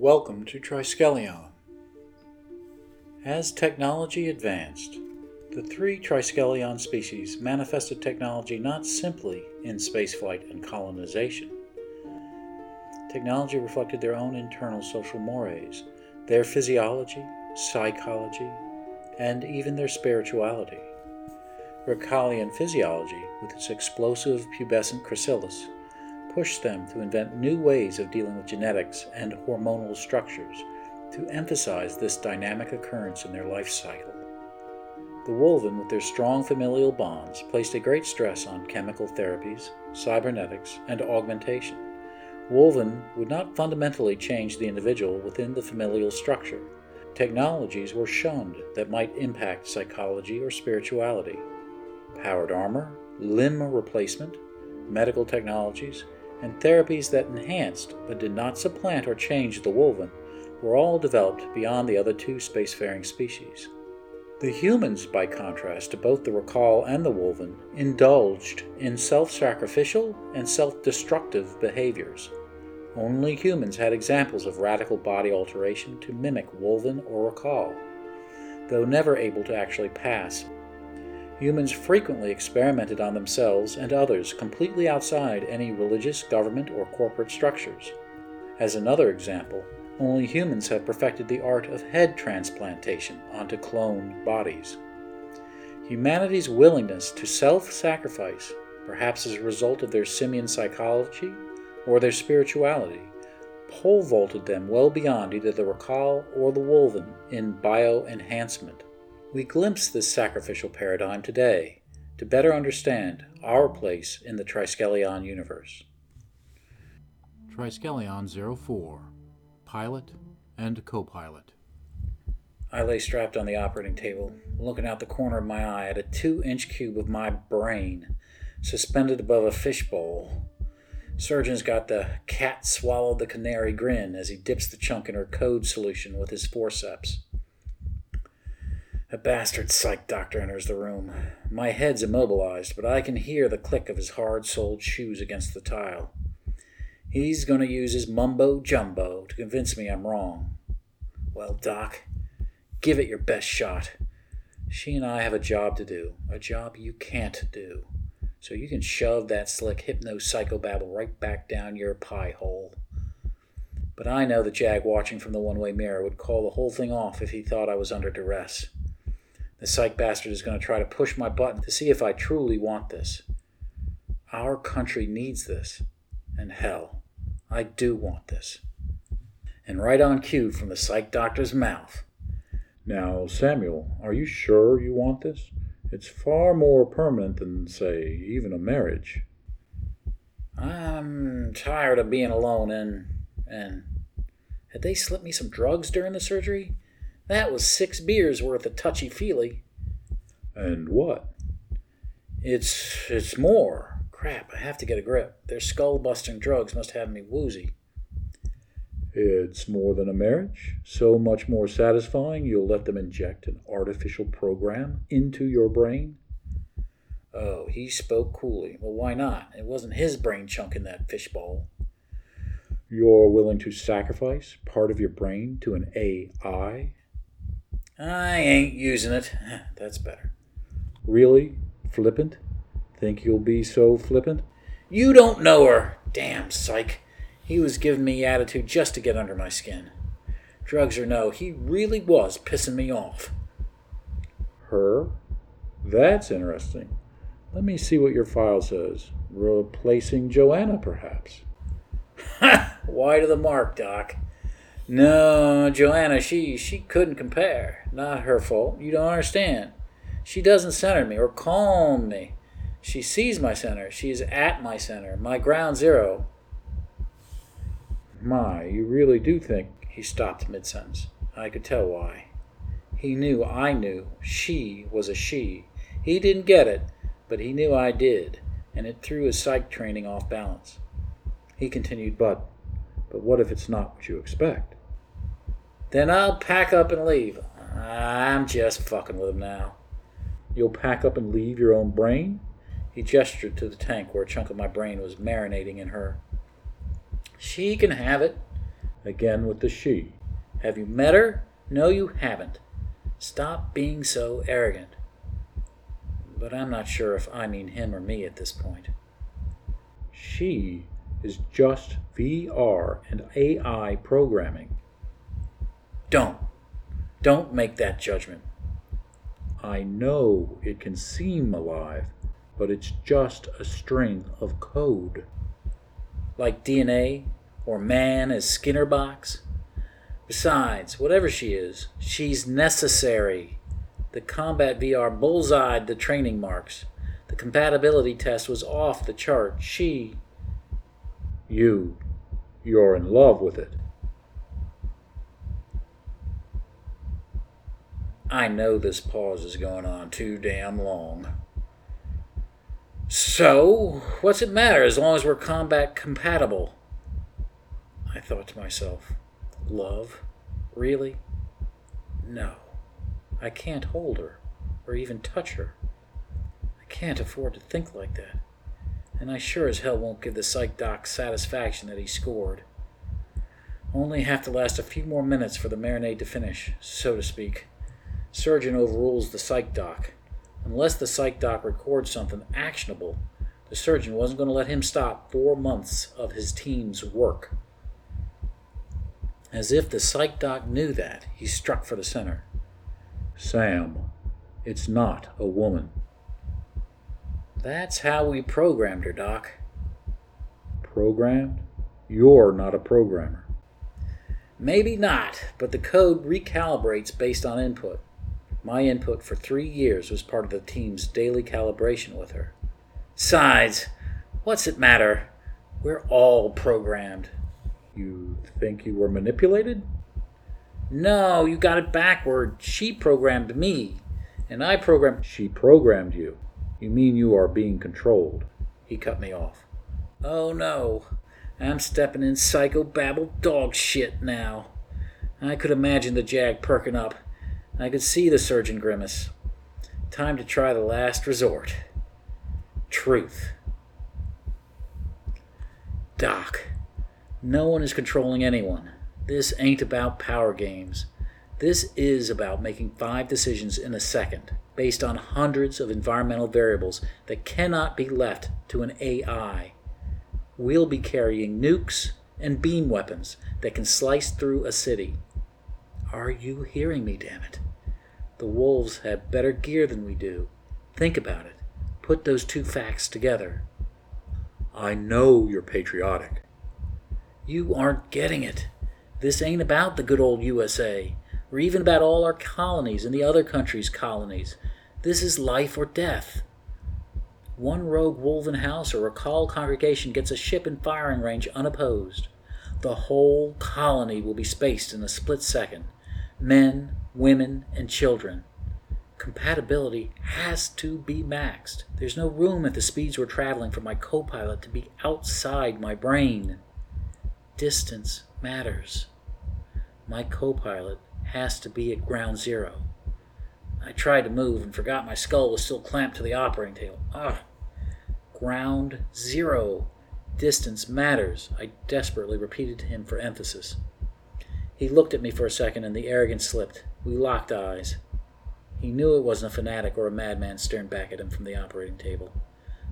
Welcome to Triskelion. As technology advanced, the three Triskelion species manifested technology not simply in spaceflight and colonization. Technology reflected their own internal social mores, their physiology, psychology, and even their spirituality. Rakalian physiology, with its explosive pubescent chrysalis, pushed them to invent new ways of dealing with genetics and hormonal structures to emphasize this dynamic occurrence in their life cycle. The Wolven, with their strong familial bonds, placed a great stress on chemical therapies, cybernetics, and augmentation. Wolven would not fundamentally change the individual within the familial structure. Technologies were shunned that might impact psychology or spirituality. Powered armor, limb replacement, medical technologies, and therapies that enhanced but did not supplant or change the Wolven were all developed beyond the other two spacefaring species. The humans, by contrast to both the Rakal and the Wolven, indulged in self sacrificial and self destructive behaviors. Only humans had examples of radical body alteration to mimic Wolven or Rakal, though never able to actually pass humans frequently experimented on themselves and others completely outside any religious, government, or corporate structures. As another example, only humans have perfected the art of head transplantation onto cloned bodies. Humanity's willingness to self sacrifice, perhaps as a result of their simian psychology or their spirituality, pole vaulted them well beyond either the Rakal or the Wolven in bio enhancement. We glimpse this sacrificial paradigm today to better understand our place in the Triskelion universe. Triskelion 04 Pilot and Co pilot. I lay strapped on the operating table, looking out the corner of my eye at a two inch cube of my brain suspended above a fishbowl. Surgeon's got the cat swallowed the canary grin as he dips the chunk in her code solution with his forceps. A bastard psych doctor enters the room. My head's immobilized, but I can hear the click of his hard soled shoes against the tile. He's going to use his mumbo jumbo to convince me I'm wrong. Well, Doc, give it your best shot. She and I have a job to do, a job you can't do. So you can shove that slick hypno psychobabble right back down your pie hole. But I know the JAG watching from the one way mirror would call the whole thing off if he thought I was under duress. The psych bastard is going to try to push my button to see if I truly want this. Our country needs this. And hell, I do want this. And right on cue from the psych doctor's mouth. Now, Samuel, are you sure you want this? It's far more permanent than, say, even a marriage. I'm tired of being alone and. and. Had they slipped me some drugs during the surgery? That was six beers worth of touchy feely. And what? It's it's more. Crap, I have to get a grip. Their skull busting drugs must have me woozy. It's more than a marriage. So much more satisfying you'll let them inject an artificial program into your brain. Oh, he spoke coolly. Well, why not? It wasn't his brain chunk in that fishbowl. You're willing to sacrifice part of your brain to an AI I ain't using it. That's better. Really? Flippant? Think you'll be so flippant? You don't know her. Damn psych. He was giving me attitude just to get under my skin. Drugs or no, he really was pissing me off. Her? That's interesting. Let me see what your file says. Replacing Joanna, perhaps. Ha! Of the mark, Doc. No, Joanna, she she couldn't compare. Not her fault. You don't understand. She doesn't center me or calm me. She sees my center. She's at my center, my ground zero. My, you really do think. He stopped mid sentence. I could tell why. He knew I knew she was a she. He didn't get it, but he knew I did, and it threw his psych training off balance. He continued, But, but what if it's not what you expect? Then I'll pack up and leave. I'm just fucking with him now. You'll pack up and leave your own brain? He gestured to the tank where a chunk of my brain was marinating in her. She can have it. again with the she. Have you met her? No, you haven't. Stop being so arrogant. But I'm not sure if I mean him or me at this point. She is just VR and AI programming. Don't. Don't make that judgment. I know it can seem alive, but it's just a string of code. Like DNA or man as Skinner box? Besides, whatever she is, she's necessary. The combat VR bullseyed the training marks. The compatibility test was off the chart. She. You. You're in love with it. I know this pause is going on too damn long. So, what's it matter as long as we're combat compatible? I thought to myself, love? Really? No. I can't hold her, or even touch her. I can't afford to think like that. And I sure as hell won't give the psych doc satisfaction that he scored. Only have to last a few more minutes for the marinade to finish, so to speak. Surgeon overrules the psych doc. Unless the psych doc records something actionable, the surgeon wasn't going to let him stop four months of his team's work. As if the psych doc knew that, he struck for the center. Sam, it's not a woman. That's how we programmed her, Doc. Programmed? You're not a programmer. Maybe not, but the code recalibrates based on input. My input for three years was part of the team's daily calibration with her. Besides, what's it matter? We're all programmed. You think you were manipulated? No, you got it backward. She programmed me, and I programmed. She programmed you. You mean you are being controlled? He cut me off. Oh no, I'm stepping in psychobabble dog shit now. I could imagine the JAG perking up. I could see the surgeon grimace. Time to try the last resort. Truth. Doc, no one is controlling anyone. This ain't about power games. This is about making five decisions in a second based on hundreds of environmental variables that cannot be left to an AI. We'll be carrying nukes and beam weapons that can slice through a city. Are you hearing me, damn it? The wolves have better gear than we do. Think about it. Put those two facts together. I know you're patriotic. You aren't getting it. This ain't about the good old USA, or even about all our colonies and the other countries' colonies. This is life or death. One rogue Wolven house or Rakal congregation gets a ship in firing range unopposed. The whole colony will be spaced in a split second. Men, women, and children. Compatibility has to be maxed. There's no room at the speeds we're traveling for my co pilot to be outside my brain. Distance matters. My co pilot has to be at ground zero. I tried to move and forgot my skull was still clamped to the operating table. Ah! Ground zero. Distance matters, I desperately repeated to him for emphasis. He looked at me for a second and the arrogance slipped. We locked eyes. He knew it wasn't a fanatic or a madman staring back at him from the operating table.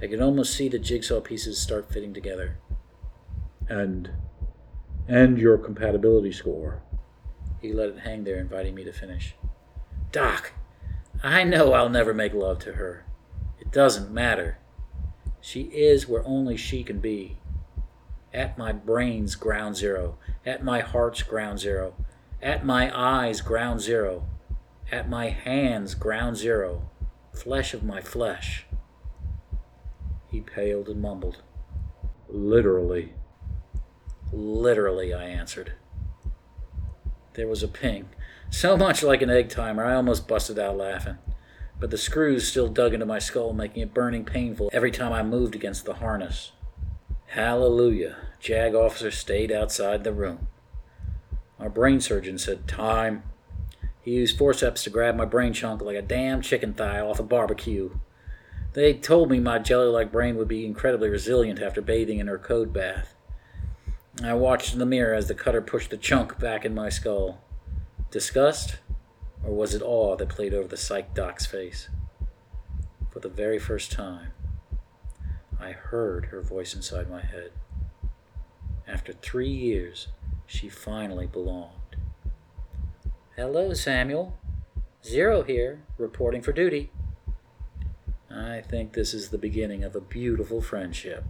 I could almost see the jigsaw pieces start fitting together. And and your compatibility score. He let it hang there, inviting me to finish. Doc, I know I'll never make love to her. It doesn't matter. She is where only she can be. At my brain's ground zero, at my heart's ground zero, at my eyes ground zero, at my hands ground zero, flesh of my flesh. He paled and mumbled. Literally. Literally, I answered. There was a ping, so much like an egg timer, I almost busted out laughing. But the screws still dug into my skull, making it burning painful every time I moved against the harness. Hallelujah. JAG officer stayed outside the room. Our brain surgeon said, Time. He used forceps to grab my brain chunk like a damn chicken thigh off a barbecue. They told me my jelly like brain would be incredibly resilient after bathing in her code bath. I watched in the mirror as the cutter pushed the chunk back in my skull. Disgust? Or was it awe that played over the psych doc's face? For the very first time, I heard her voice inside my head. After three years, she finally belonged. Hello, Samuel. Zero here, reporting for duty. I think this is the beginning of a beautiful friendship.